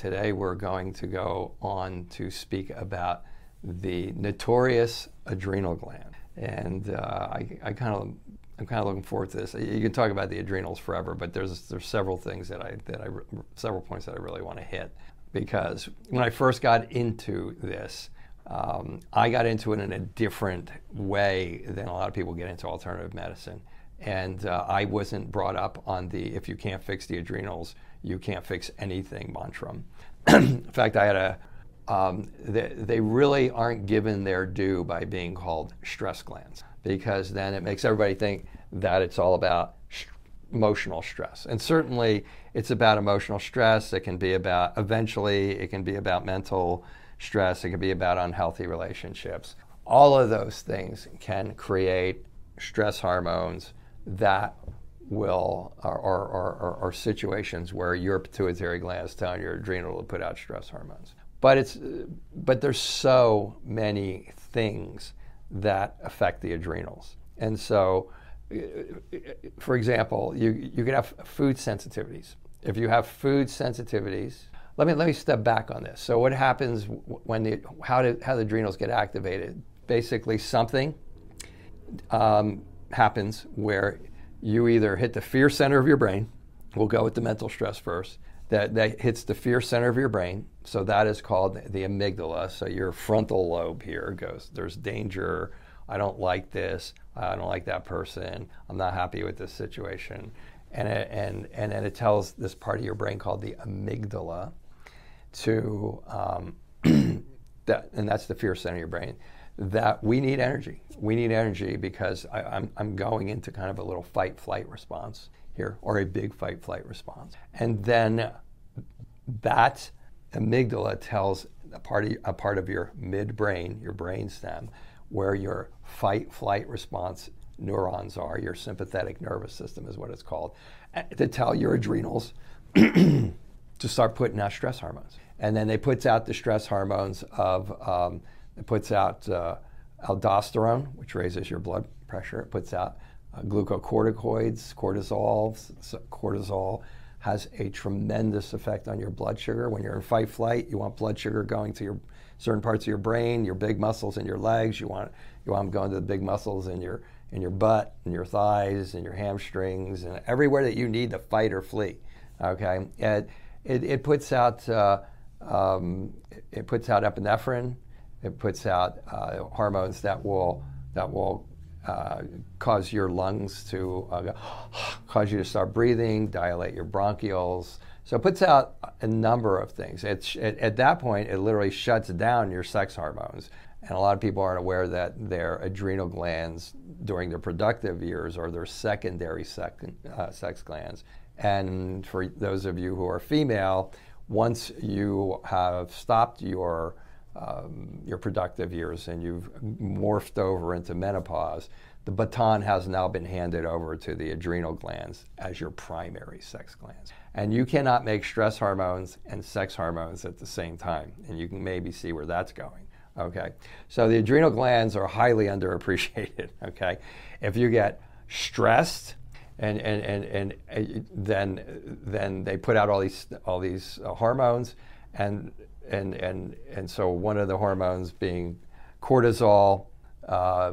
Today we're going to go on to speak about the notorious adrenal gland, and uh, I, I kind of I'm kind of looking forward to this. You can talk about the adrenals forever, but there's there's several things that I that I several points that I really want to hit. Because when I first got into this, um, I got into it in a different way than a lot of people get into alternative medicine, and uh, I wasn't brought up on the if you can't fix the adrenals you can't fix anything mantra. In fact, I had a, um, they, they really aren't given their due by being called stress glands because then it makes everybody think that it's all about emotional stress. And certainly it's about emotional stress. It can be about, eventually, it can be about mental stress. It can be about unhealthy relationships. All of those things can create stress hormones that will or, or, or, or, situations where your pituitary gland is telling your adrenal to put out stress hormones. But it's but there's so many things that affect the adrenals, and so, for example, you you can have food sensitivities. If you have food sensitivities, let me let me step back on this. So what happens when the how do how the adrenals get activated? Basically, something um, happens where you either hit the fear center of your brain, we'll go with the mental stress first, that, that hits the fear center of your brain. So that is called the amygdala. So your frontal lobe here goes, there's danger. I don't like this. I don't like that person. I'm not happy with this situation. And, it, and, and then it tells this part of your brain called the amygdala to, um, that, and that's the fear center of your brain that we need energy. We need energy because I, I'm, I'm going into kind of a little fight flight response here, or a big fight flight response. And then that amygdala tells a part of, a part of your midbrain, your brain stem, where your fight flight response neurons are, your sympathetic nervous system is what it's called, to tell your adrenals to start putting out stress hormones. And then they puts out the stress hormones of um, it puts out uh, aldosterone, which raises your blood pressure. It puts out uh, glucocorticoids, cortisol. So cortisol has a tremendous effect on your blood sugar. When you're in fight flight, you want blood sugar going to your certain parts of your brain, your big muscles in your legs. You want you want them going to the big muscles in your in your butt and your thighs and your hamstrings and everywhere that you need to fight or flee. Okay, it it, it puts out uh, um, it puts out epinephrine. It puts out uh, hormones that will that will uh, cause your lungs to uh, cause you to start breathing, dilate your bronchioles. So it puts out a number of things. It's, it, at that point, it literally shuts down your sex hormones. And a lot of people aren't aware that their adrenal glands during their productive years are their secondary sec, uh, sex glands. And for those of you who are female, once you have stopped your um, your productive years and you've morphed over into menopause, the baton has now been handed over to the adrenal glands as your primary sex glands. And you cannot make stress hormones and sex hormones at the same time. And you can maybe see where that's going. Okay. So the adrenal glands are highly underappreciated. Okay. If you get stressed, and, and, and, and uh, then, then they put out all these, all these uh, hormones, and and and and so one of the hormones being cortisol. Uh,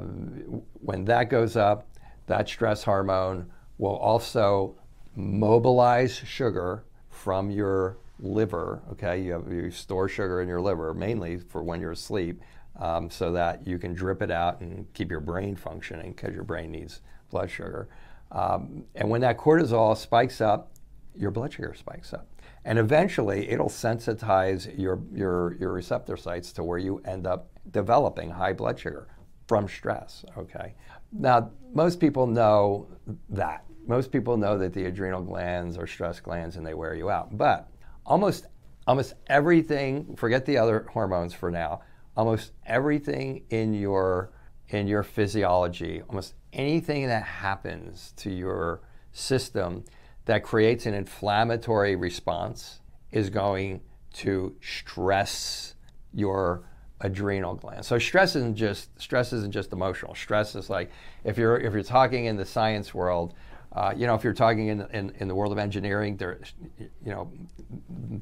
when that goes up, that stress hormone will also mobilize sugar from your liver. Okay, you, have, you store sugar in your liver mainly for when you're asleep, um, so that you can drip it out and keep your brain functioning because your brain needs blood sugar. Um, and when that cortisol spikes up, your blood sugar spikes up. And eventually, it'll sensitize your, your, your receptor sites to where you end up developing high blood sugar from stress. Okay. Now, most people know that. Most people know that the adrenal glands are stress glands and they wear you out. But almost almost everything, forget the other hormones for now, almost everything in your in your physiology, almost anything that happens to your system that creates an inflammatory response is going to stress your adrenal glands. So stress isn't just stress isn't just emotional. Stress is like if you're if you're talking in the science world, uh, you know, if you're talking in, in, in, the world of engineering, there, you know,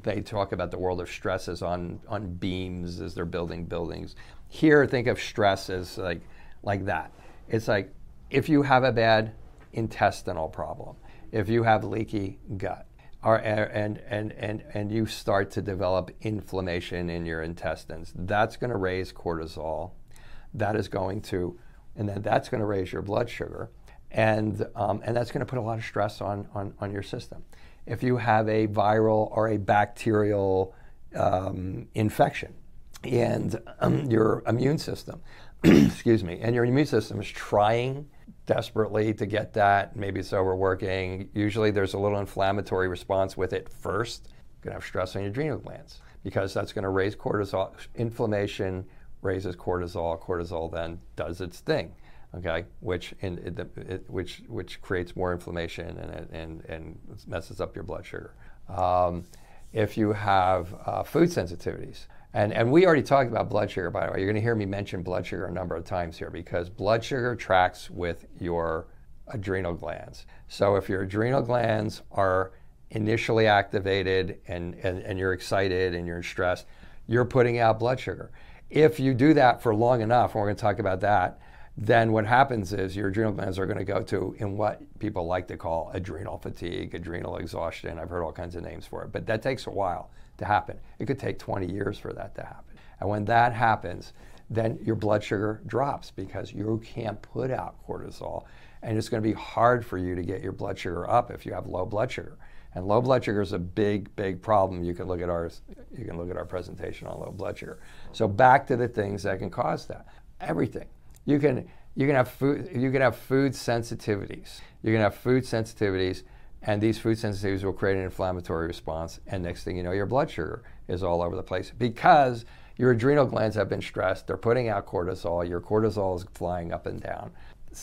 they talk about the world of stresses on on beams as they're building buildings. Here, think of stress as like like that. It's like if you have a bad intestinal problem, if you have leaky gut, or, and, and, and, and you start to develop inflammation in your intestines, that's going to raise cortisol. That is going to, and then that's going to raise your blood sugar. And, um, and that's going to put a lot of stress on, on, on your system. If you have a viral or a bacterial um, infection and um, your immune system, excuse me, and your immune system is trying desperately to get that. Maybe it's overworking. Usually there's a little inflammatory response with it first. You're going to have stress on your adrenal glands because that's going to raise cortisol. Inflammation raises cortisol. Cortisol then does its thing, okay, which in, it, which which creates more inflammation and and and messes up your blood sugar. Um, if you have uh, food sensitivities, and, and we already talked about blood sugar, by the way. You're going to hear me mention blood sugar a number of times here because blood sugar tracks with your adrenal glands. So if your adrenal glands are initially activated and, and, and you're excited and you're stressed, you're putting out blood sugar. If you do that for long enough, and we're going to talk about that, then what happens is your adrenal glands are going to go to in what people like to call adrenal fatigue, adrenal exhaustion. I've heard all kinds of names for it, but that takes a while to happen. It could take 20 years for that to happen. And when that happens, then your blood sugar drops because you can't put out cortisol. And it's going to be hard for you to get your blood sugar up if you have low blood sugar. And low blood sugar is a big, big problem. You can look at our, You can look at our presentation on low blood sugar. So back to the things that can cause that. Everything. You can you can have food. You can have food sensitivities. You can have food sensitivities and these food sensitivities will create an inflammatory response. And next thing you know, your blood sugar is all over the place because your adrenal glands have been stressed. They're putting out cortisol. Your cortisol is flying up and down.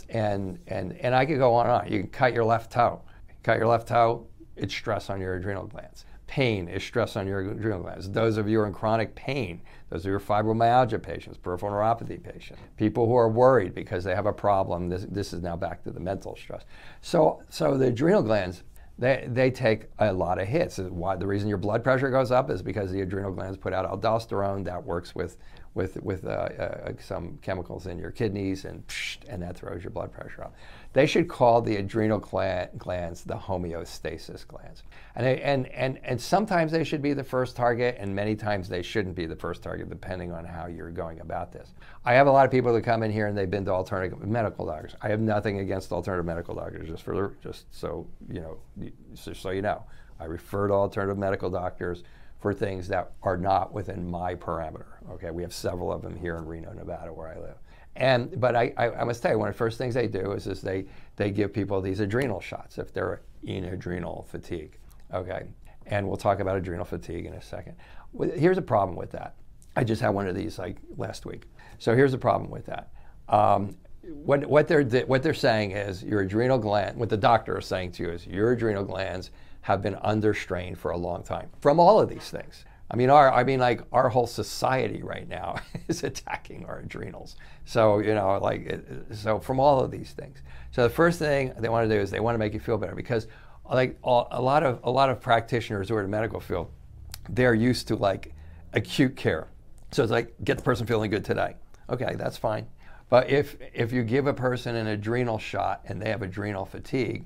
And, and, and I could go on and on. You can cut your left toe. Cut your left toe, it's stress on your adrenal glands. Pain is stress on your adrenal glands. Those of you who are in chronic pain, those are your fibromyalgia patients, peripheral neuropathy patients, people who are worried because they have a problem. This, this is now back to the mental stress. So, so the adrenal glands they, they take a lot of hits. Why the reason your blood pressure goes up is because the adrenal glands put out aldosterone that works with with with uh, uh, some chemicals in your kidneys and and that throws your blood pressure up. They should call the adrenal glands the homeostasis glands. And, and, and, and sometimes they should be the first target, and many times they shouldn't be the first target, depending on how you're going about this. I have a lot of people that come in here and they've been to alternative medical doctors. I have nothing against alternative medical doctors, just for just so you know, just so you know. I refer to alternative medical doctors for things that are not within my parameter. Okay, we have several of them here in Reno, Nevada, where I live. And but I, I, I, must tell you, one of the first things they do is, is they they give people these adrenal shots if they're in adrenal fatigue. Okay, and we'll talk about adrenal fatigue in a second. Here's a problem with that. I just had one of these like last week. So here's the problem with that. Um, what, what they're what they're saying is your adrenal gland. What the doctor is saying to you is your adrenal glands have been under strain for a long time from all of these things. I mean, our I mean, like our whole society right now is attacking our adrenals. So you know, like so from all of these things. So the first thing they want to do is they want to make you feel better because like a lot of a lot of practitioners who are in the medical field, they're used to like acute care. So it's like get the person feeling good today. Okay, that's fine. But if if you give a person an adrenal shot and they have adrenal fatigue,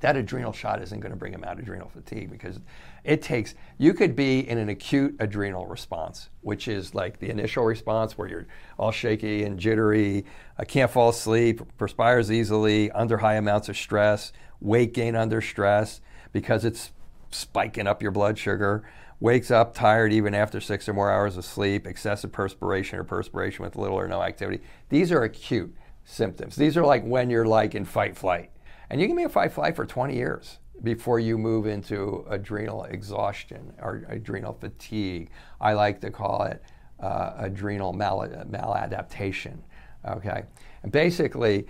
that adrenal shot isn't going to bring them out adrenal fatigue because it takes you could be in an acute adrenal response which is like the initial response where you're all shaky and jittery I can't fall asleep perspires easily under high amounts of stress weight gain under stress because it's spiking up your blood sugar, wakes up tired even after six or more hours of sleep, excessive perspiration or perspiration with little or no activity. These are acute symptoms. These are like when you're like in fight flight. And you can be in fight flight for 20 years before you move into adrenal exhaustion or adrenal fatigue. I like to call it uh, adrenal mal- maladaptation. Okay, and basically,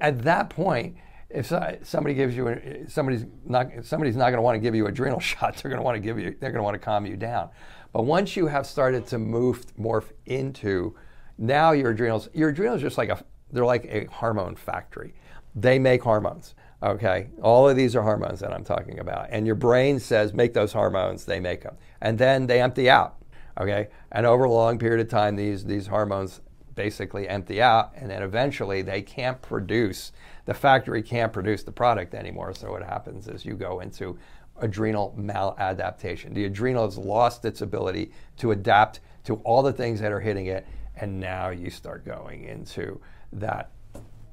at that point, if somebody gives you somebody's not somebody's not going to want to give you adrenal shots, they're going to want to give you they're going to want to calm you down. But once you have started to move morph into now your adrenals, your adrenals just like a they're like a hormone factory. They make hormones. Okay, all of these are hormones that I'm talking about, and your brain says make those hormones. They make them, and then they empty out. Okay, and over a long period of time, these these hormones basically empty out, and then eventually they can't produce. The factory can't produce the product anymore. So what happens is you go into adrenal maladaptation. The adrenal has lost its ability to adapt to all the things that are hitting it, and now you start going into that.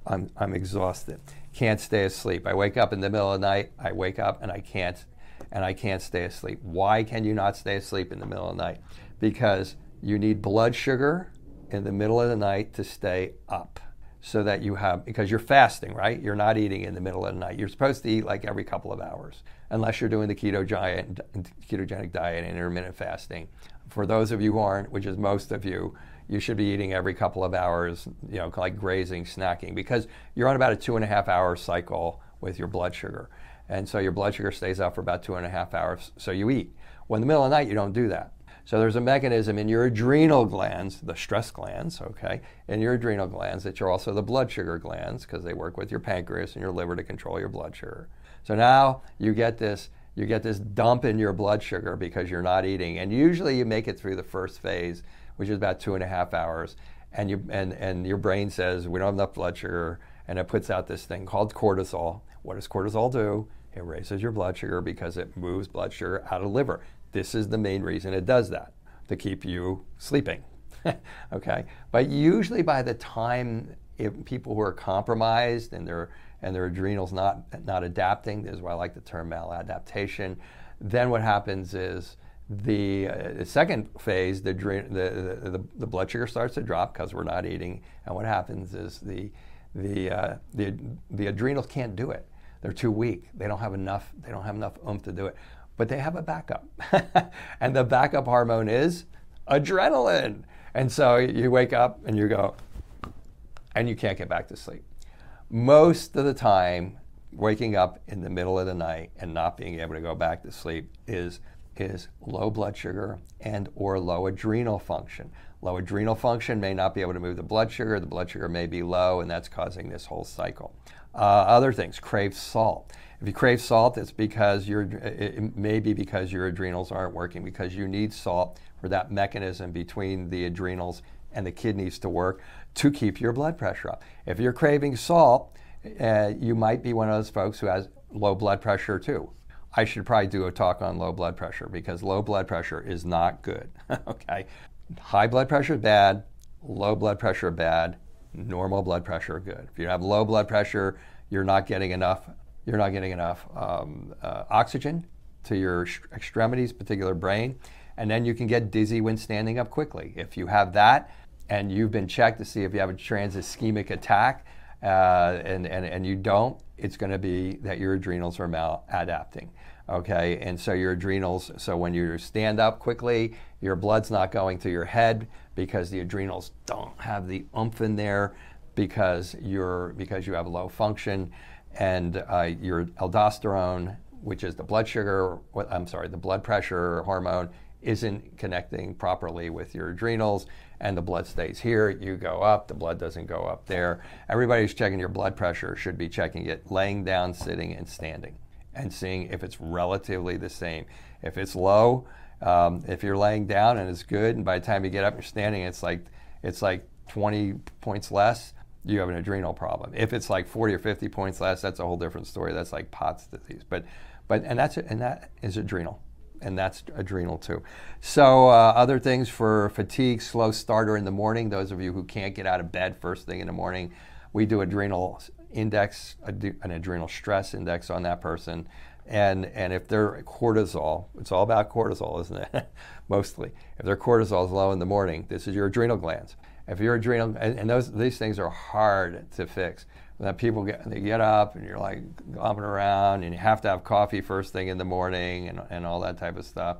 I'm, I'm exhausted can't stay asleep. I wake up in the middle of the night, I wake up and I can't and I can't stay asleep. Why can you not stay asleep in the middle of the night? Because you need blood sugar in the middle of the night to stay up so that you have because you're fasting, right? You're not eating in the middle of the night. You're supposed to eat like every couple of hours, unless you're doing the keto diet, ketogenic diet, and intermittent fasting. For those of you who aren't, which is most of you, you should be eating every couple of hours, you know, like grazing, snacking, because you're on about a two and a half hour cycle with your blood sugar. And so your blood sugar stays up for about two and a half hours, so you eat. Well, in the middle of the night, you don't do that. So there's a mechanism in your adrenal glands, the stress glands, okay, in your adrenal glands that are also the blood sugar glands because they work with your pancreas and your liver to control your blood sugar. So now you get this you get this dump in your blood sugar because you're not eating. And usually you make it through the first phase which is about two and a half hours. And, and, and your brain says, we don't have enough blood sugar, and it puts out this thing called cortisol. What does cortisol do? It raises your blood sugar because it moves blood sugar out of the liver. This is the main reason it does that, to keep you sleeping. okay? But usually by the time people who are compromised and their and their adrenals not not adapting, this is why I like the term maladaptation, then what happens is the, uh, second phase, the, the, the, the, blood sugar starts to drop because we're not eating, and what happens is the, the, uh, the, the adrenals can't do it. They're too weak. They don't have enough. They don't have enough oomph to do it. But they have a backup, and the backup hormone is adrenaline. And so you wake up and you go, and you can't get back to sleep. Most of the time, waking up in the middle of the night and not being able to go back to sleep is is low blood sugar and or low adrenal function. Low adrenal function may not be able to move the blood sugar. The blood sugar may be low, and that's causing this whole cycle. Uh, other things, crave salt. If you crave salt, it's because your it may be because your adrenals aren't working because you need salt for that mechanism between the adrenals and the kidneys to work to keep your blood pressure up. If you're craving salt, uh, you might be one of those folks who has low blood pressure too. I should probably do a talk on low blood pressure because low blood pressure is not good. okay. High blood pressure bad, low blood pressure bad, normal blood pressure good. If you have low blood pressure, you're not getting enough you're not getting enough um, uh, oxygen to your extremities, particular brain, and then you can get dizzy when standing up quickly. If you have that and you've been checked to see if you have a trans-ischemic attack uh, and, and, and you don't, it's going to be that your adrenals are maladapting. Okay, and so your adrenals, so when you stand up quickly, your blood's not going to your head because the adrenals don't have the oomph in there because you're because you have low function, and uh, your aldosterone, which is the blood sugar, I'm sorry, the blood pressure hormone, isn't connecting properly with your adrenals and the blood stays here, you go up, the blood doesn't go up there. Everybody who's checking your blood pressure should be checking it laying down, sitting, and standing and seeing if it's relatively the same. If it's low, um, if you're laying down and it's good, and by the time you get up, you're standing, it's like it's like 20 points less. You have an adrenal problem. If it's like 40 or 50 points less, that's a whole different story. That's like POTS disease. But, but and that's and that is adrenal and that's adrenal too. So uh, other things for fatigue, slow starter in the morning. Those of you who can't get out of bed first thing in the morning, we do adrenal index, an adrenal stress index on that person. And, and if their cortisol, it's all about cortisol, isn't it? Mostly. If their cortisol is low in the morning, this is your adrenal glands. If your adrenal, and, and those, these things are hard to fix. That people get, they get up and you're like glomping around and you have to have coffee first thing in the morning and, and all that type of stuff.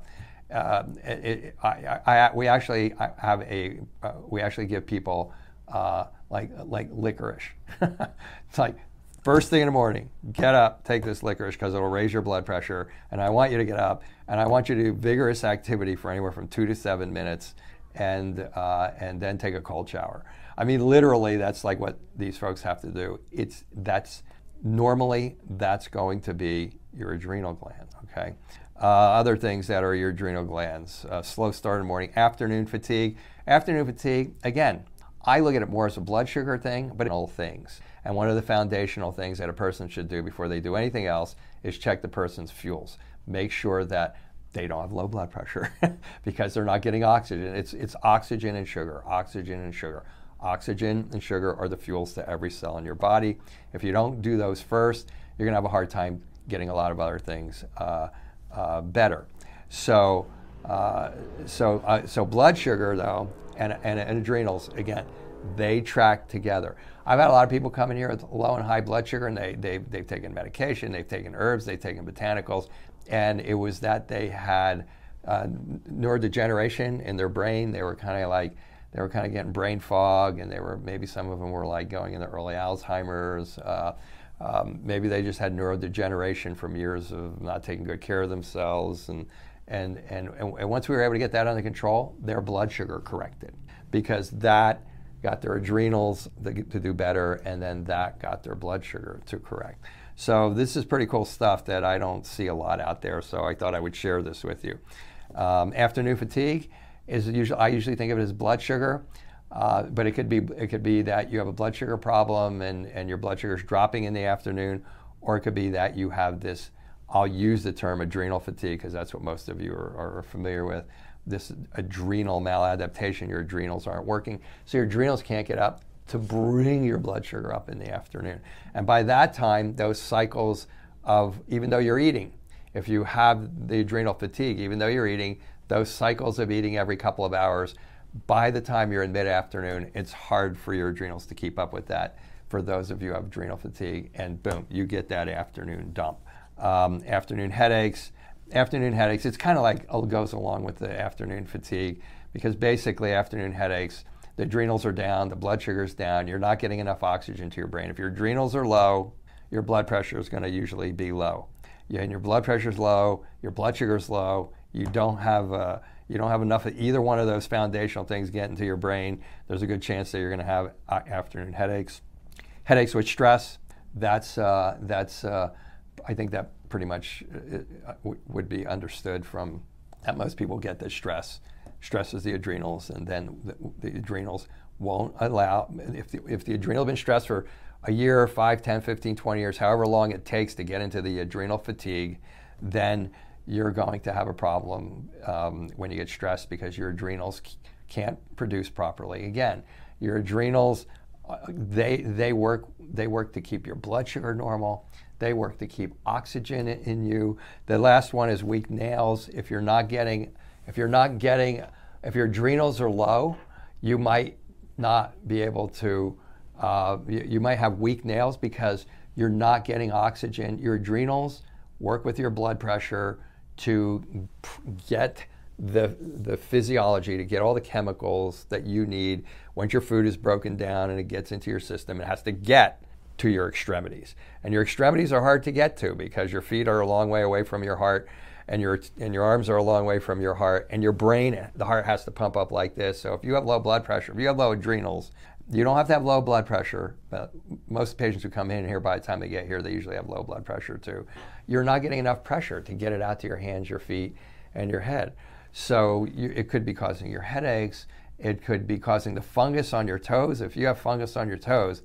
Uh, it, it, I, I, we actually have a, uh, we actually give people uh, like, like licorice. it's like First thing in the morning, get up, take this licorice because it'll raise your blood pressure. And I want you to get up and I want you to do vigorous activity for anywhere from two to seven minutes and, uh, and then take a cold shower. I mean, literally, that's like what these folks have to do. It's, that's normally, that's going to be your adrenal gland, okay? Uh, other things that are your adrenal glands, uh, slow start in the morning, afternoon fatigue. Afternoon fatigue, again, I look at it more as a blood sugar thing, but all things. And one of the foundational things that a person should do before they do anything else is check the person's fuels. Make sure that they don't have low blood pressure because they're not getting oxygen. It's, it's oxygen and sugar, oxygen and sugar. Oxygen and sugar are the fuels to every cell in your body. If you don't do those first, you're going to have a hard time getting a lot of other things uh, uh, better. So, uh, so, uh, so blood sugar, though, and, and, and adrenals, again, they track together. I've had a lot of people come in here with low and high blood sugar, and they, they, they've taken medication, they've taken herbs, they've taken botanicals, and it was that they had uh, neurodegeneration in their brain. They were kind of like, they were kind of getting brain fog, and they were maybe some of them were like going into early Alzheimer's. Uh, um, maybe they just had neurodegeneration from years of not taking good care of themselves, and and and and once we were able to get that under control, their blood sugar corrected because that got their adrenals to do better, and then that got their blood sugar to correct. So this is pretty cool stuff that I don't see a lot out there. So I thought I would share this with you. Um, afternoon fatigue is usually I usually think of it as blood sugar, uh, but it could be it could be that you have a blood sugar problem and and your blood sugar is dropping in the afternoon, or it could be that you have this. I'll use the term adrenal fatigue because that's what most of you are, are familiar with this adrenal maladaptation, your adrenals aren't working. So your adrenals can't get up to bring your blood sugar up in the afternoon. And by that time, those cycles of, even though you're eating, if you have the adrenal fatigue, even though you're eating, those cycles of eating every couple of hours, by the time you're in mid afternoon, it's hard for your adrenals to keep up with that. For those of you who have adrenal fatigue, and boom, you get that afternoon dump. Um, afternoon headaches, afternoon headaches, it's kind of like it goes along with the afternoon fatigue because basically afternoon headaches, the adrenals are down, the blood sugar's down, you're not getting enough oxygen to your brain. If your adrenals are low, your blood pressure is going to usually be low. Yeah, and your blood pressure's low, your blood sugar's low, you don't have uh, you don't have enough of either one of those foundational things getting to your brain. There's a good chance that you're going to have uh, afternoon headaches. Headaches with stress, that's uh, that's uh, I think that pretty much uh, uh would be understood from that most people get the stress. Stresses the adrenals, and then the, the adrenals won't allow, if the, if the adrenal has been stressed for a year, 5, 10, 15, 20 years, however long it takes to get into the adrenal fatigue, then you're going to have a problem um, when you get stressed because your adrenals can't produce properly. Again, your adrenals, they, they, work, they work to keep your blood sugar normal. They work to keep oxygen in you. The last one is weak nails. If you're not getting, if you're not getting, if your adrenals are low, you might not be able to. Uh, you, you might have weak nails because you're not getting oxygen. Your adrenals work with your blood pressure to get the, the physiology, to get all the chemicals that you need. Once your food is broken down and it gets into your system, it has to get to your extremities. And your extremities are hard to get to because your feet are a long way away from your heart and your and your arms are a long way from your heart and your brain the heart has to pump up like this. So if you have low blood pressure, if you have low adrenals, you don't have to have low blood pressure, but most patients who come in here by the time they get here, they usually have low blood pressure too. You're not getting enough pressure to get it out to your hands, your feet, and your head. So you, it could be causing your headaches. It could be causing the fungus on your toes. If you have fungus on your toes,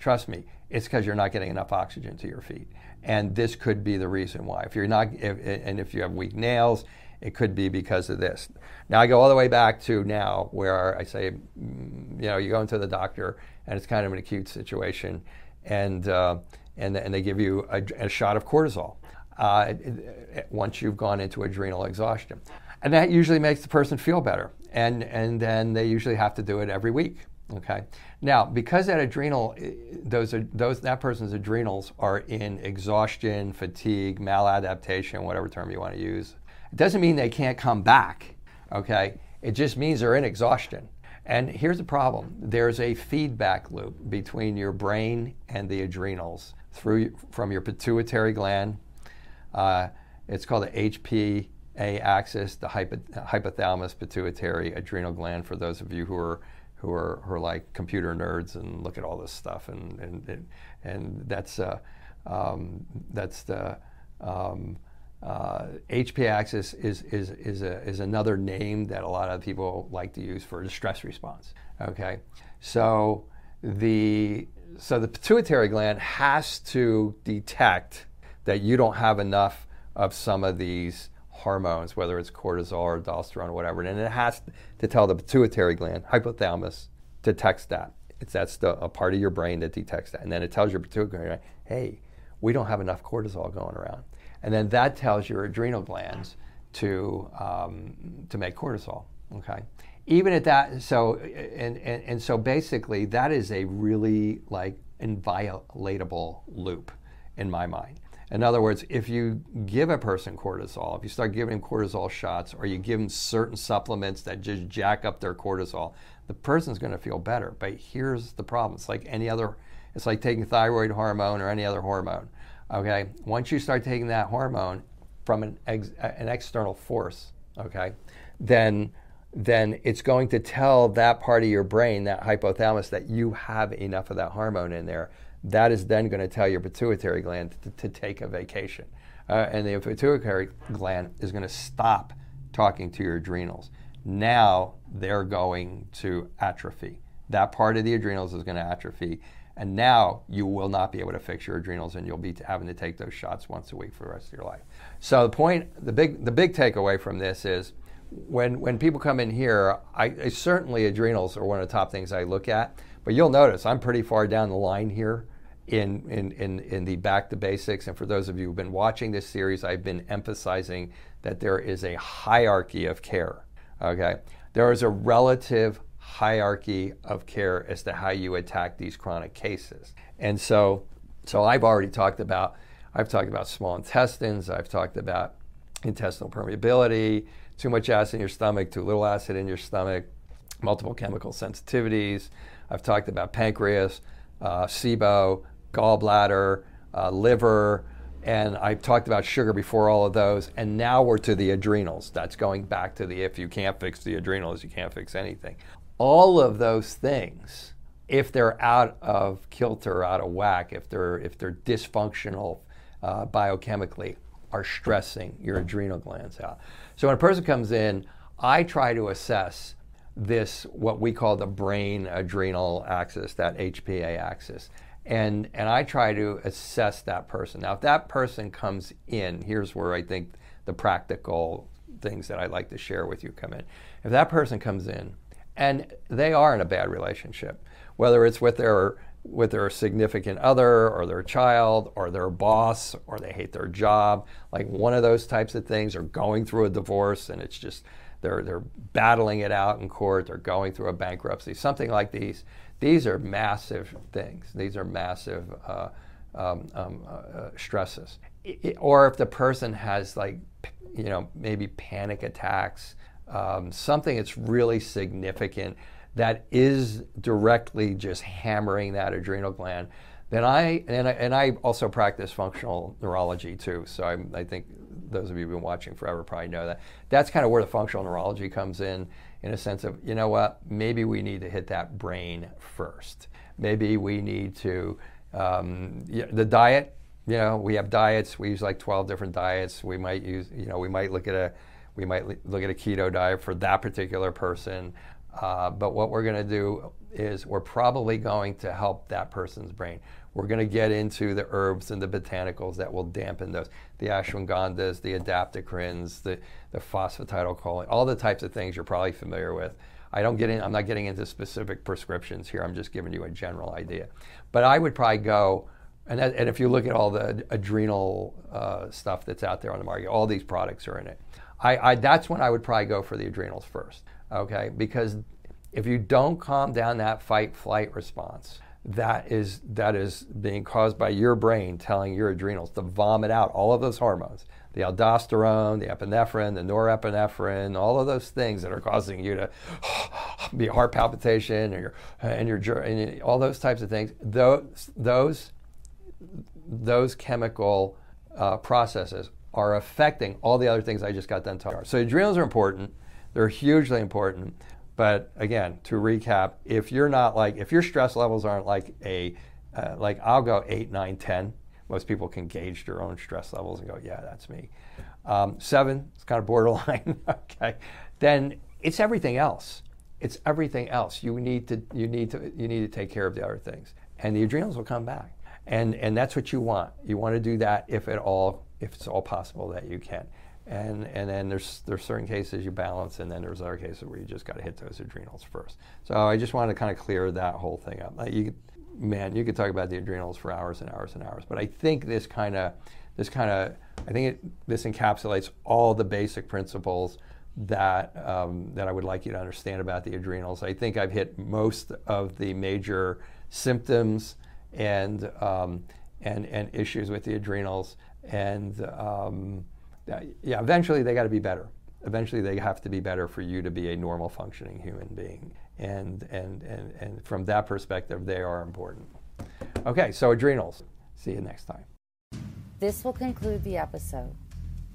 trust me, it's because you're not getting enough oxygen to your feet. And this could be the reason why. If you're not, if, and if you have weak nails, it could be because of this. Now I go all the way back to now where I say, mm, you know, you go into the doctor and it's kind of an acute situation, and uh, and and they give you a, a shot of cortisol. uh, once you've gone into adrenal exhaustion. And that usually makes the person feel better. And, and then they usually have to do it every week. Okay. Now, because that adrenal, those are, those that person's adrenals are in exhaustion, fatigue, maladaptation, whatever term you want to use, it doesn't mean they can't come back. Okay. It just means they're in exhaustion. And here's the problem: there's a feedback loop between your brain and the adrenals through from your pituitary gland. Uh, it's called the HPA axis, the hypothalamus pituitary adrenal gland. For those of you who are who are, who are like computer nerds and look at all this stuff, and and and, that's uh, um, that's the um, uh, HPA axis is, is, is, a, is another name that a lot of people like to use for the stress response. Okay, so the so the pituitary gland has to detect that you don't have enough of some of these hormones, whether it's cortisol or aldosterone or whatever, and it has to tell the pituitary gland, hypothalamus, detects that. It's that's the, a part of your brain that detects that, and then it tells your pituitary gland, hey, we don't have enough cortisol going around, and then that tells your adrenal glands to um, to make cortisol. Okay, even at that, so and, and and so basically, that is a really like inviolatable loop in my mind. In other words, if you give a person cortisol, if you start giving them cortisol shots or you give them certain supplements that just jack up their cortisol, the person's going to feel better. But here's the problem it's like any other, it's like taking thyroid hormone or any other hormone. Okay, once you start taking that hormone from an, ex, uh, an external force, okay, then then it's going to tell that part of your brain, that hypothalamus, that you have enough of that hormone in there that is then going to tell your pituitary gland to, to take a vacation. Uh, and the pituitary gland is going to stop talking to your adrenals. Now they're going to atrophy. That part of the adrenals is going to atrophy. And now you will not be able to fix your adrenals and you'll be having to take those shots once a week for the rest of your life. So the point, the big, the big takeaway from this is when, when people come in here, I, I certainly adrenals are one of the top things I look at. But you'll notice I'm pretty far down the line here in, in, in, in the Back to Basics. And for those of you who've been watching this series, I've been emphasizing that there is a hierarchy of care. Okay? There is a relative hierarchy of care as to how you attack these chronic cases. And so, so I've already talked about, I've talked about small intestines, I've talked about intestinal permeability, too much acid in your stomach, too little acid in your stomach, multiple chemical sensitivities. I've talked about pancreas, uh, SIBO, gallbladder, uh, liver, and I've talked about sugar before all of those. And now we're to the adrenals. That's going back to the if you can't fix the adrenals, you can't fix anything. All of those things, if they're out of kilter, out of whack, if they're if they're dysfunctional uh, biochemically, are stressing your adrenal glands out. So when a person comes in, I try to assess this what we call the brain adrenal axis, that HPA axis and and I try to assess that person. Now, if that person comes in, here's where I think the practical things that I'd like to share with you come in. If that person comes in and they are in a bad relationship, whether it's with their with their significant other or their child or their boss or they hate their job, like one of those types of things, or going through a divorce and it's just they're they're battling it out in court, they're going through a bankruptcy, something like these these are massive things. These are massive uh, um, um, uh, uh, stresses. It, or if the person has like, you know, maybe panic attacks, um, something that's really significant that is directly just hammering that adrenal gland, then I and I, and I also practice functional neurology too. So I, I think those of you who've been watching forever probably know that. That's kind of where the functional neurology comes in in a sense of, you know what, maybe we need to hit that brain first. Maybe we need to, um, the diet, you know, we have diets, we use like 12 different diets. We might use, you know, we might look at a, we might look at a keto diet for that particular person. Uh, but what we're going to do is we're probably going to help that person's brain. We're going to get into the herbs and the botanicals that will dampen those. The ashwagandhas, the adaptogens, the, the phosphatidylcholine, all the types of things you're probably familiar with. I don't get in, I'm not getting into specific prescriptions here. I'm just giving you a general idea. But I would probably go And, that, and if you look at all the adrenal uh, stuff that's out there on the market, all these products are in it. I, I, that's when I would probably go for the adrenals first, okay? Because if you don't calm down that fight flight response, that is that is being caused by your brain telling your adrenals to vomit out all of those hormones the aldosterone the epinephrine the norepinephrine all of those things that are causing you to be heart palpitation and your and your and all those types of things those those those chemical uh, processes are affecting all the other things I just got done talking about. So adrenals are important. They're hugely important. But again, to recap, if you're not like, if your stress levels aren't like a, uh, like I'll go eight, nine, 10. Most people can gauge their own stress levels and go, yeah, that's me. Um, seven, it's kind of borderline. okay. Then it's everything else. It's everything else. You need to, you need to, you need to take care of the other things. And the adrenals will come back. And, and that's what you want. You want to do that if at all, if it's all possible that you can. And, and then there's, there's certain cases you balance, and then there's other cases where you just got to hit those adrenals first. So I just wanted to kind of clear that whole thing up. Like you, man, you could talk about the adrenals for hours and hours and hours, but I think this kind of, this kind of, I think it, this encapsulates all the basic principles that um, that I would like you to understand about the adrenals. I think I've hit most of the major symptoms and um, and and issues with the adrenals, and um, Uh, yeah, eventually they got to be better. Eventually they have to be better for you to be a normal functioning human being. And, and, and, and from that perspective, they are important. Okay, so adrenals. See you next time. This will conclude the episode.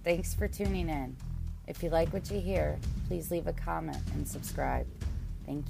Thanks for tuning in. If you like what you hear, please leave a comment and subscribe. Thank you.